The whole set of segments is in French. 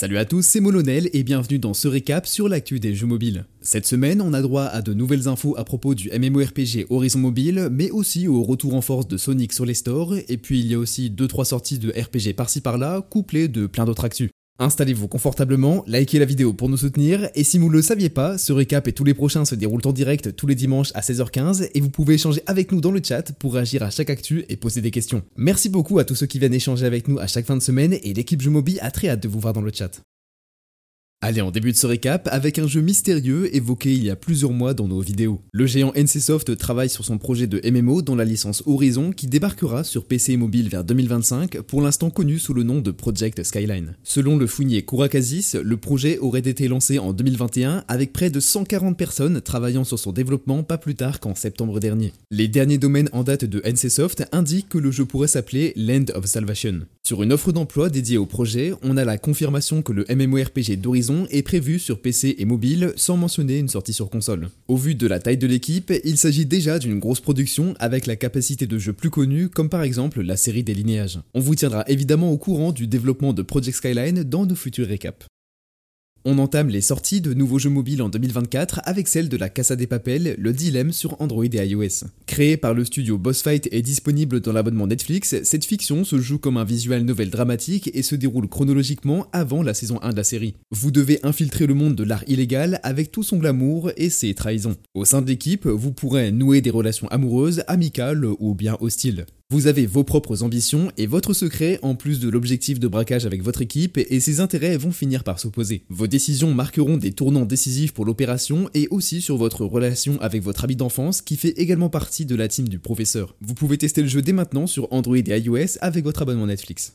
Salut à tous, c'est Molonel et bienvenue dans ce récap sur l'actu des jeux mobiles. Cette semaine, on a droit à de nouvelles infos à propos du MMORPG Horizon Mobile, mais aussi au retour en force de Sonic sur les stores, et puis il y a aussi 2-3 sorties de RPG par-ci par-là, couplées de plein d'autres actus. Installez-vous confortablement, likez la vidéo pour nous soutenir, et si vous ne le saviez pas, ce récap et tous les prochains se déroulent en direct tous les dimanches à 16h15, et vous pouvez échanger avec nous dans le chat pour réagir à chaque actu et poser des questions. Merci beaucoup à tous ceux qui viennent échanger avec nous à chaque fin de semaine, et l'équipe Jeux a très hâte de vous voir dans le chat. Allez, on débute ce récap avec un jeu mystérieux évoqué il y a plusieurs mois dans nos vidéos. Le géant NCSoft travaille sur son projet de MMO dans la licence Horizon qui débarquera sur PC et mobile vers 2025, pour l'instant connu sous le nom de Project Skyline. Selon le fouinier Kourakasis, le projet aurait été lancé en 2021 avec près de 140 personnes travaillant sur son développement pas plus tard qu'en septembre dernier. Les derniers domaines en date de NCSoft indiquent que le jeu pourrait s'appeler Land of Salvation. Sur une offre d'emploi dédiée au projet, on a la confirmation que le MMORPG d'Horizon est prévu sur PC et mobile sans mentionner une sortie sur console. Au vu de la taille de l'équipe, il s'agit déjà d'une grosse production avec la capacité de jeux plus connus comme par exemple la série des linéages. On vous tiendra évidemment au courant du développement de Project Skyline dans nos futurs récaps. On entame les sorties de nouveaux jeux mobiles en 2024 avec celle de la Casa des Papel, le dilemme sur Android et iOS. Créé par le studio Boss Fight et disponible dans l'abonnement Netflix, cette fiction se joue comme un visual novel dramatique et se déroule chronologiquement avant la saison 1 de la série. Vous devez infiltrer le monde de l'art illégal avec tout son glamour et ses trahisons. Au sein de l'équipe, vous pourrez nouer des relations amoureuses, amicales ou bien hostiles. Vous avez vos propres ambitions et votre secret en plus de l'objectif de braquage avec votre équipe et ses intérêts vont finir par s'opposer. Vos décisions marqueront des tournants décisifs pour l'opération et aussi sur votre relation avec votre ami d'enfance qui fait également partie de la team du professeur. Vous pouvez tester le jeu dès maintenant sur Android et iOS avec votre abonnement Netflix.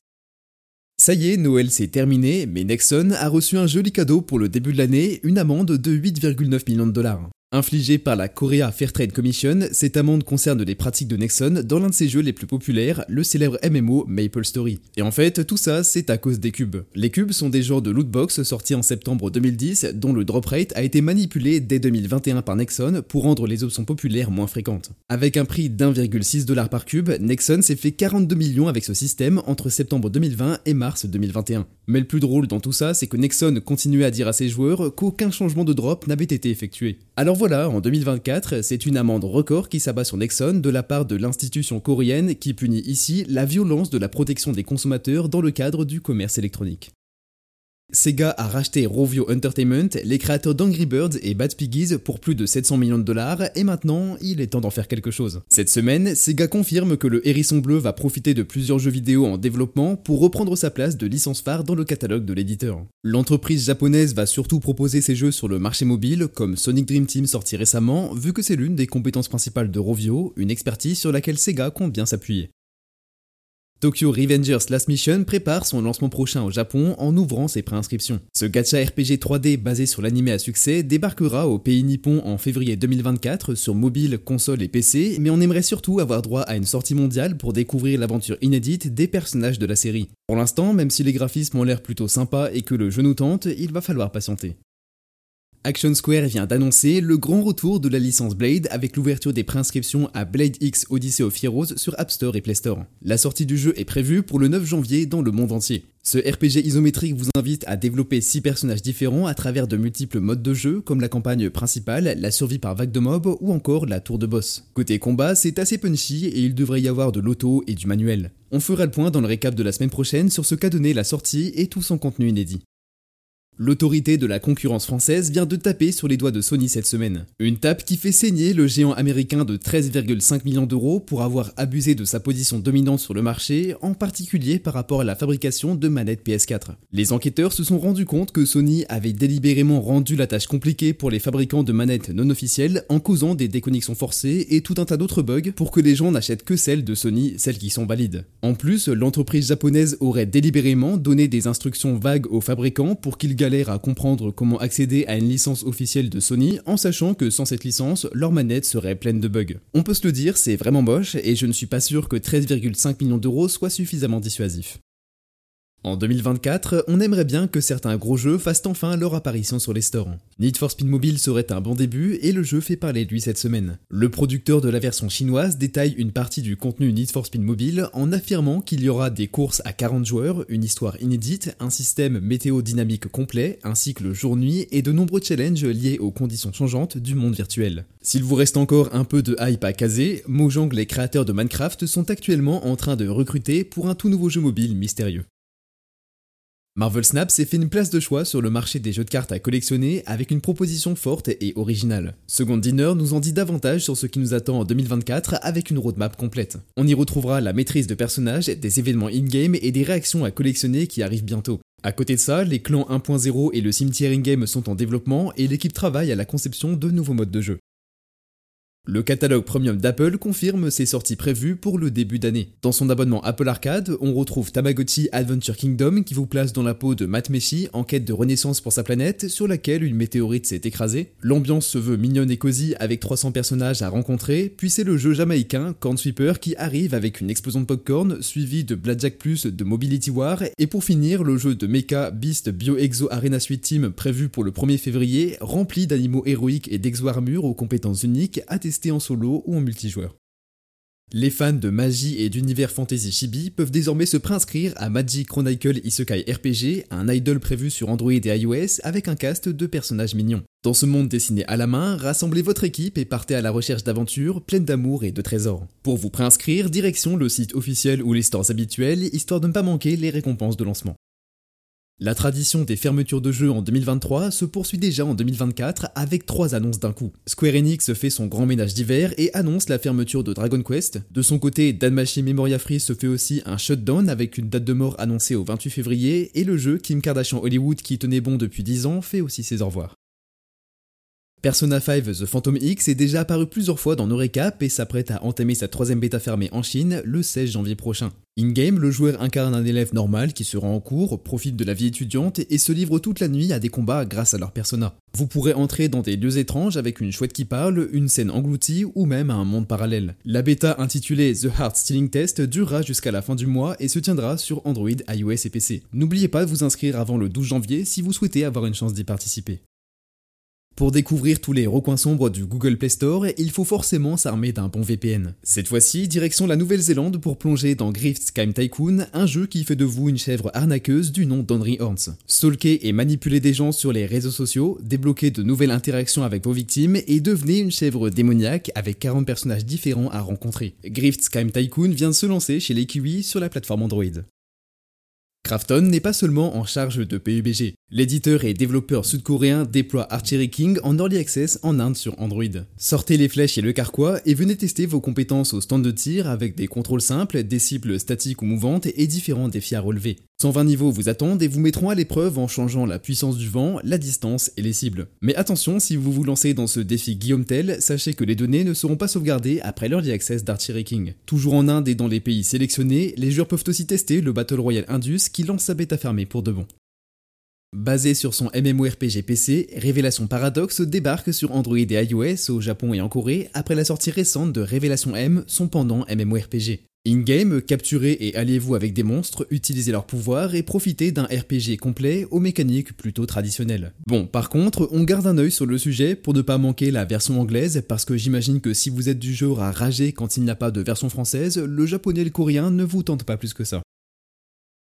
Ça y est, Noël s'est terminé, mais Nexon a reçu un joli cadeau pour le début de l'année, une amende de 8,9 millions de dollars. Infligée par la Korea Fair Trade Commission, cette amende concerne les pratiques de Nexon dans l'un de ses jeux les plus populaires, le célèbre MMO Maple Story. Et en fait, tout ça, c'est à cause des cubes. Les cubes sont des genres de lootbox sortis en septembre 2010, dont le drop rate a été manipulé dès 2021 par Nexon pour rendre les options populaires moins fréquentes. Avec un prix d'1,6$ dollar par cube, Nexon s'est fait 42 millions avec ce système entre septembre 2020 et mars 2021. Mais le plus drôle dans tout ça, c'est que Nexon continuait à dire à ses joueurs qu'aucun changement de drop n'avait été effectué. Alors en 2024, c'est une amende record qui s'abat sur Nexon de la part de l'institution coréenne qui punit ici la violence de la protection des consommateurs dans le cadre du commerce électronique. Sega a racheté Rovio Entertainment, les créateurs d'Angry Birds et Bad Piggies pour plus de 700 millions de dollars et maintenant il est temps d'en faire quelque chose. Cette semaine, Sega confirme que le Hérisson Bleu va profiter de plusieurs jeux vidéo en développement pour reprendre sa place de licence phare dans le catalogue de l'éditeur. L'entreprise japonaise va surtout proposer ses jeux sur le marché mobile comme Sonic Dream Team sorti récemment vu que c'est l'une des compétences principales de Rovio, une expertise sur laquelle Sega compte bien s'appuyer. Tokyo Revengers Last Mission prépare son lancement prochain au Japon en ouvrant ses préinscriptions. Ce gacha RPG 3D basé sur l'anime à succès débarquera au pays nippon en février 2024 sur mobile, console et PC, mais on aimerait surtout avoir droit à une sortie mondiale pour découvrir l'aventure inédite des personnages de la série. Pour l'instant, même si les graphismes ont l'air plutôt sympas et que le jeu nous tente, il va falloir patienter. Action Square vient d'annoncer le grand retour de la licence Blade avec l'ouverture des préinscriptions à Blade X Odyssey of Heroes sur App Store et Play Store. La sortie du jeu est prévue pour le 9 janvier dans le monde entier. Ce RPG isométrique vous invite à développer 6 personnages différents à travers de multiples modes de jeu comme la campagne principale, la survie par vague de mobs ou encore la tour de boss. Côté combat, c'est assez punchy et il devrait y avoir de l'auto et du manuel. On fera le point dans le récap de la semaine prochaine sur ce qu'a donné la sortie et tout son contenu inédit. L'autorité de la concurrence française vient de taper sur les doigts de Sony cette semaine. Une tape qui fait saigner le géant américain de 13,5 millions d'euros pour avoir abusé de sa position dominante sur le marché, en particulier par rapport à la fabrication de manettes PS4. Les enquêteurs se sont rendus compte que Sony avait délibérément rendu la tâche compliquée pour les fabricants de manettes non officielles en causant des déconnexions forcées et tout un tas d'autres bugs pour que les gens n'achètent que celles de Sony, celles qui sont valides. En plus, l'entreprise japonaise aurait délibérément donné des instructions vagues aux fabricants pour qu'ils à comprendre comment accéder à une licence officielle de Sony en sachant que sans cette licence, leur manette serait pleine de bugs. On peut se le dire, c'est vraiment moche et je ne suis pas sûr que 13,5 millions d'euros soit suffisamment dissuasif. En 2024, on aimerait bien que certains gros jeux fassent enfin leur apparition sur les stores. Need for Speed Mobile serait un bon début et le jeu fait parler de lui cette semaine. Le producteur de la version chinoise détaille une partie du contenu Need for Speed Mobile en affirmant qu'il y aura des courses à 40 joueurs, une histoire inédite, un système météo dynamique complet, un cycle jour-nuit et de nombreux challenges liés aux conditions changeantes du monde virtuel. S'il vous reste encore un peu de hype à caser, Mojang, les créateurs de Minecraft, sont actuellement en train de recruter pour un tout nouveau jeu mobile mystérieux. Marvel Snap s'est fait une place de choix sur le marché des jeux de cartes à collectionner avec une proposition forte et originale. Second Dinner nous en dit davantage sur ce qui nous attend en 2024 avec une roadmap complète. On y retrouvera la maîtrise de personnages, des événements in-game et des réactions à collectionner qui arrivent bientôt. À côté de ça, les clans 1.0 et le cimetière in-game sont en développement et l'équipe travaille à la conception de nouveaux modes de jeu. Le catalogue premium d'Apple confirme ses sorties prévues pour le début d'année. Dans son abonnement Apple Arcade, on retrouve Tamagotchi Adventure Kingdom qui vous place dans la peau de Matt Messi en quête de renaissance pour sa planète sur laquelle une météorite s'est écrasée. L'ambiance se veut mignonne et cosy avec 300 personnages à rencontrer, puis c'est le jeu jamaïcain Corn Sweeper qui arrive avec une explosion de popcorn suivi de Blackjack Plus de Mobility War et pour finir le jeu de Mecha Beast Bio Exo Arena Suite Team prévu pour le 1er février rempli d'animaux héroïques et d'exo-armures aux compétences uniques attestées en solo ou en multijoueur. Les fans de magie et d'univers fantasy chibi peuvent désormais se préinscrire à Magic Chronicle Isekai RPG, un idol prévu sur Android et iOS avec un cast de personnages mignons. Dans ce monde dessiné à la main, rassemblez votre équipe et partez à la recherche d'aventures pleines d'amour et de trésors. Pour vous préinscrire, direction le site officiel ou les stores habituels, histoire de ne pas manquer les récompenses de lancement. La tradition des fermetures de jeux en 2023 se poursuit déjà en 2024 avec trois annonces d'un coup. Square Enix fait son grand ménage d'hiver et annonce la fermeture de Dragon Quest. De son côté, Danmachi Memoria Free se fait aussi un shutdown avec une date de mort annoncée au 28 février et le jeu Kim Kardashian Hollywood qui tenait bon depuis 10 ans fait aussi ses au revoir. Persona 5 The Phantom X est déjà apparu plusieurs fois dans nos récaps et s'apprête à entamer sa troisième bêta fermée en Chine le 16 janvier prochain. In-game, le joueur incarne un élève normal qui se rend en cours, profite de la vie étudiante et se livre toute la nuit à des combats grâce à leur persona. Vous pourrez entrer dans des lieux étranges avec une chouette qui parle, une scène engloutie ou même un monde parallèle. La bêta intitulée The Heart Stealing Test durera jusqu'à la fin du mois et se tiendra sur Android, iOS et PC. N'oubliez pas de vous inscrire avant le 12 janvier si vous souhaitez avoir une chance d'y participer. Pour découvrir tous les recoins sombres du Google Play Store, il faut forcément s'armer d'un bon VPN. Cette fois-ci, direction la Nouvelle-Zélande pour plonger dans Grift's Time Tycoon, un jeu qui fait de vous une chèvre arnaqueuse du nom d'Henry Horns. Stalker et manipuler des gens sur les réseaux sociaux, débloquer de nouvelles interactions avec vos victimes et devenez une chèvre démoniaque avec 40 personnages différents à rencontrer. Grift's Time Tycoon vient de se lancer chez les Kiwi sur la plateforme Android. Krafton n'est pas seulement en charge de PUBG. L'éditeur et développeur sud-coréen déploie Archery King en early access en Inde sur Android. Sortez les flèches et le carquois et venez tester vos compétences au stand de tir avec des contrôles simples, des cibles statiques ou mouvantes et différents défis à relever. 120 niveaux vous attendent et vous mettront à l'épreuve en changeant la puissance du vent, la distance et les cibles. Mais attention, si vous vous lancez dans ce défi Guillaume Tell, sachez que les données ne seront pas sauvegardées après l'early access d'Archery King. Toujours en Inde et dans les pays sélectionnés, les joueurs peuvent aussi tester le Battle Royale Indus qui lance sa bêta fermée pour de bon. Basé sur son MMORPG PC, Révélation Paradox débarque sur Android et iOS au Japon et en Corée après la sortie récente de Révélation M, son pendant MMORPG. In-game, capturez et alliez-vous avec des monstres, utilisez leurs pouvoirs et profitez d'un RPG complet aux mécaniques plutôt traditionnelles. Bon, par contre, on garde un œil sur le sujet pour ne pas manquer la version anglaise parce que j'imagine que si vous êtes du genre à rager quand il n'y a pas de version française, le japonais et le coréen ne vous tentent pas plus que ça.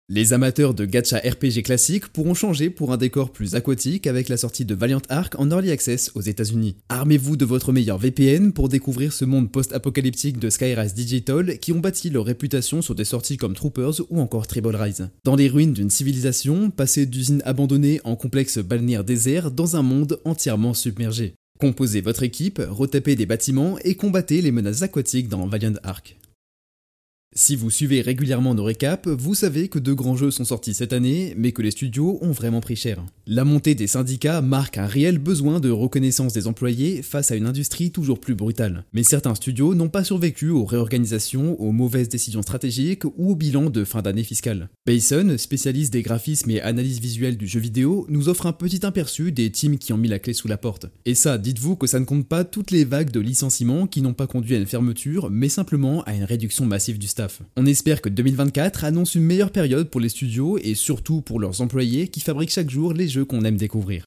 Les amateurs de gacha RPG classiques pourront changer pour un décor plus aquatique avec la sortie de Valiant Ark en Early Access aux États-Unis. Armez-vous de votre meilleur VPN pour découvrir ce monde post-apocalyptique de Skyrise Digital qui ont bâti leur réputation sur des sorties comme Troopers ou encore Tribal Rise. Dans les ruines d'une civilisation, passez d'usines abandonnées en complexe balnéaire désert dans un monde entièrement submergé. Composez votre équipe, retapez des bâtiments et combattez les menaces aquatiques dans Valiant Ark. Si vous suivez régulièrement nos récaps, vous savez que deux grands jeux sont sortis cette année, mais que les studios ont vraiment pris cher. La montée des syndicats marque un réel besoin de reconnaissance des employés face à une industrie toujours plus brutale. Mais certains studios n'ont pas survécu aux réorganisations, aux mauvaises décisions stratégiques ou au bilan de fin d'année fiscale. Payson, spécialiste des graphismes et analyse visuelle du jeu vidéo, nous offre un petit aperçu des teams qui ont mis la clé sous la porte. Et ça, dites-vous que ça ne compte pas toutes les vagues de licenciements qui n'ont pas conduit à une fermeture, mais simplement à une réduction massive du staff. On espère que 2024 annonce une meilleure période pour les studios et surtout pour leurs employés qui fabriquent chaque jour les jeux qu'on aime découvrir.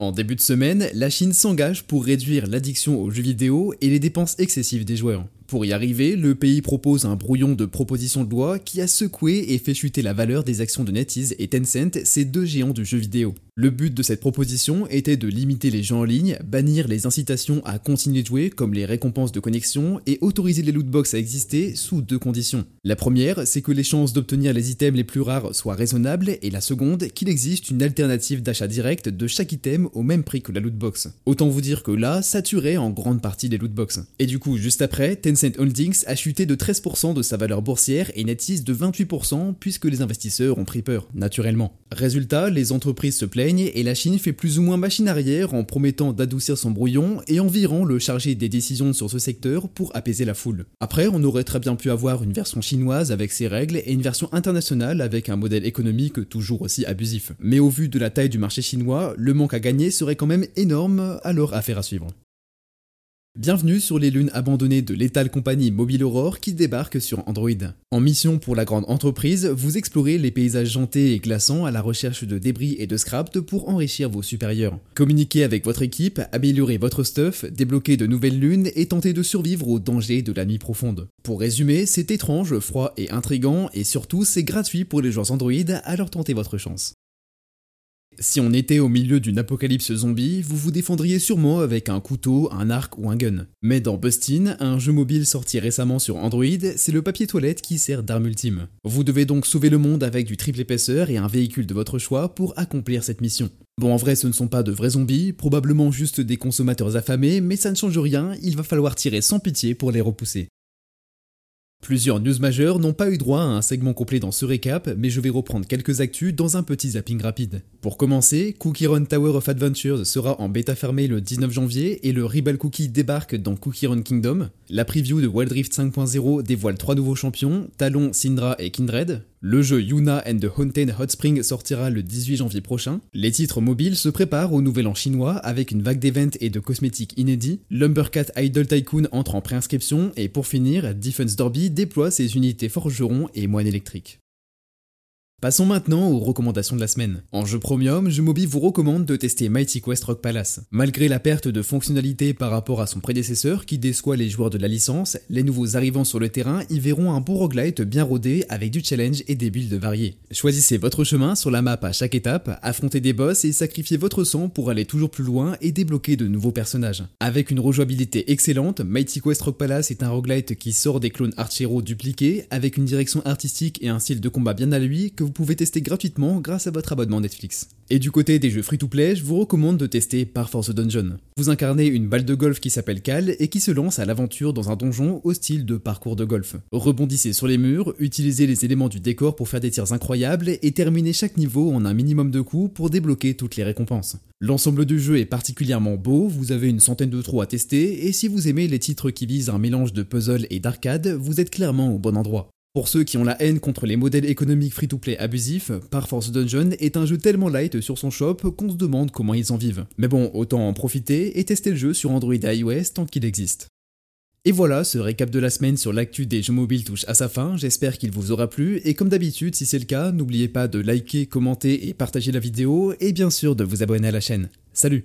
En début de semaine, la Chine s'engage pour réduire l'addiction aux jeux vidéo et les dépenses excessives des joueurs. Pour y arriver, le pays propose un brouillon de propositions de loi qui a secoué et fait chuter la valeur des actions de NetEase et Tencent, ces deux géants du jeu vidéo. Le but de cette proposition était de limiter les jeux en ligne, bannir les incitations à continuer de jouer comme les récompenses de connexion et autoriser les lootbox à exister sous deux conditions. La première, c'est que les chances d'obtenir les items les plus rares soient raisonnables et la seconde, qu'il existe une alternative d'achat direct de chaque item au même prix que la lootbox. Autant vous dire que là, ça tuerait en grande partie les lootbox. Et du coup, juste après, Holdings a chuté de 13% de sa valeur boursière et NetEase de 28% puisque les investisseurs ont pris peur, naturellement. Résultat, les entreprises se plaignent et la Chine fait plus ou moins machine arrière en promettant d'adoucir son brouillon et en virant le chargé des décisions sur ce secteur pour apaiser la foule. Après, on aurait très bien pu avoir une version chinoise avec ses règles et une version internationale avec un modèle économique toujours aussi abusif. Mais au vu de la taille du marché chinois, le manque à gagner serait quand même énorme, alors affaire à suivre. Bienvenue sur les lunes abandonnées de l'étale compagnie Mobile Aurore qui débarque sur Android. En mission pour la grande entreprise, vous explorez les paysages jantés et glaçants à la recherche de débris et de scraps pour enrichir vos supérieurs. Communiquez avec votre équipe, améliorez votre stuff, débloquez de nouvelles lunes et tentez de survivre aux dangers de la nuit profonde. Pour résumer, c'est étrange, froid et intrigant et surtout c'est gratuit pour les joueurs Android, alors tentez votre chance. Si on était au milieu d'une apocalypse zombie, vous vous défendriez sûrement avec un couteau, un arc ou un gun. Mais dans Bustin, un jeu mobile sorti récemment sur Android, c'est le papier toilette qui sert d'arme ultime. Vous devez donc sauver le monde avec du triple épaisseur et un véhicule de votre choix pour accomplir cette mission. Bon, en vrai, ce ne sont pas de vrais zombies, probablement juste des consommateurs affamés, mais ça ne change rien, il va falloir tirer sans pitié pour les repousser. Plusieurs news majeures n'ont pas eu droit à un segment complet dans ce récap, mais je vais reprendre quelques actus dans un petit zapping rapide. Pour commencer, Cookie Run Tower of Adventures sera en bêta fermée le 19 janvier et le Rebel Cookie débarque dans Cookie Run Kingdom. La preview de Wild Rift 5.0 dévoile trois nouveaux champions, Talon, Syndra et Kindred. Le jeu Yuna and the Haunted Hot Spring sortira le 18 janvier prochain. Les titres mobiles se préparent au nouvel an chinois avec une vague d'events et de cosmétiques inédits. Lumbercat Idol Tycoon entre en préinscription et pour finir, Defense Derby déploie ses unités forgerons et moines électriques. Passons maintenant aux recommandations de la semaine. En jeu premium, Jumobi vous recommande de tester Mighty Quest Rock Palace. Malgré la perte de fonctionnalité par rapport à son prédécesseur qui déçoit les joueurs de la licence, les nouveaux arrivants sur le terrain y verront un beau roguelite bien rodé avec du challenge et des builds variés. Choisissez votre chemin sur la map à chaque étape, affrontez des boss et sacrifiez votre sang pour aller toujours plus loin et débloquer de nouveaux personnages. Avec une rejouabilité excellente, Mighty Quest Rock Palace est un roguelite qui sort des clones Archero dupliqués avec une direction artistique et un style de combat bien à lui vous pouvez tester gratuitement grâce à votre abonnement Netflix. Et du côté des jeux free-to-play, je vous recommande de tester Par Force Dungeon. Vous incarnez une balle de golf qui s'appelle Cal et qui se lance à l'aventure dans un donjon au style de parcours de golf. Rebondissez sur les murs, utilisez les éléments du décor pour faire des tirs incroyables et terminez chaque niveau en un minimum de coups pour débloquer toutes les récompenses. L'ensemble du jeu est particulièrement beau, vous avez une centaine de trous à tester et si vous aimez les titres qui visent un mélange de puzzle et d'arcade, vous êtes clairement au bon endroit. Pour ceux qui ont la haine contre les modèles économiques free-to-play abusifs, Par Force Dungeon est un jeu tellement light sur son shop qu'on se demande comment ils en vivent. Mais bon, autant en profiter et tester le jeu sur Android et iOS tant qu'il existe. Et voilà, ce récap de la semaine sur l'actu des jeux mobiles touche à sa fin, j'espère qu'il vous aura plu, et comme d'habitude, si c'est le cas, n'oubliez pas de liker, commenter et partager la vidéo, et bien sûr de vous abonner à la chaîne. Salut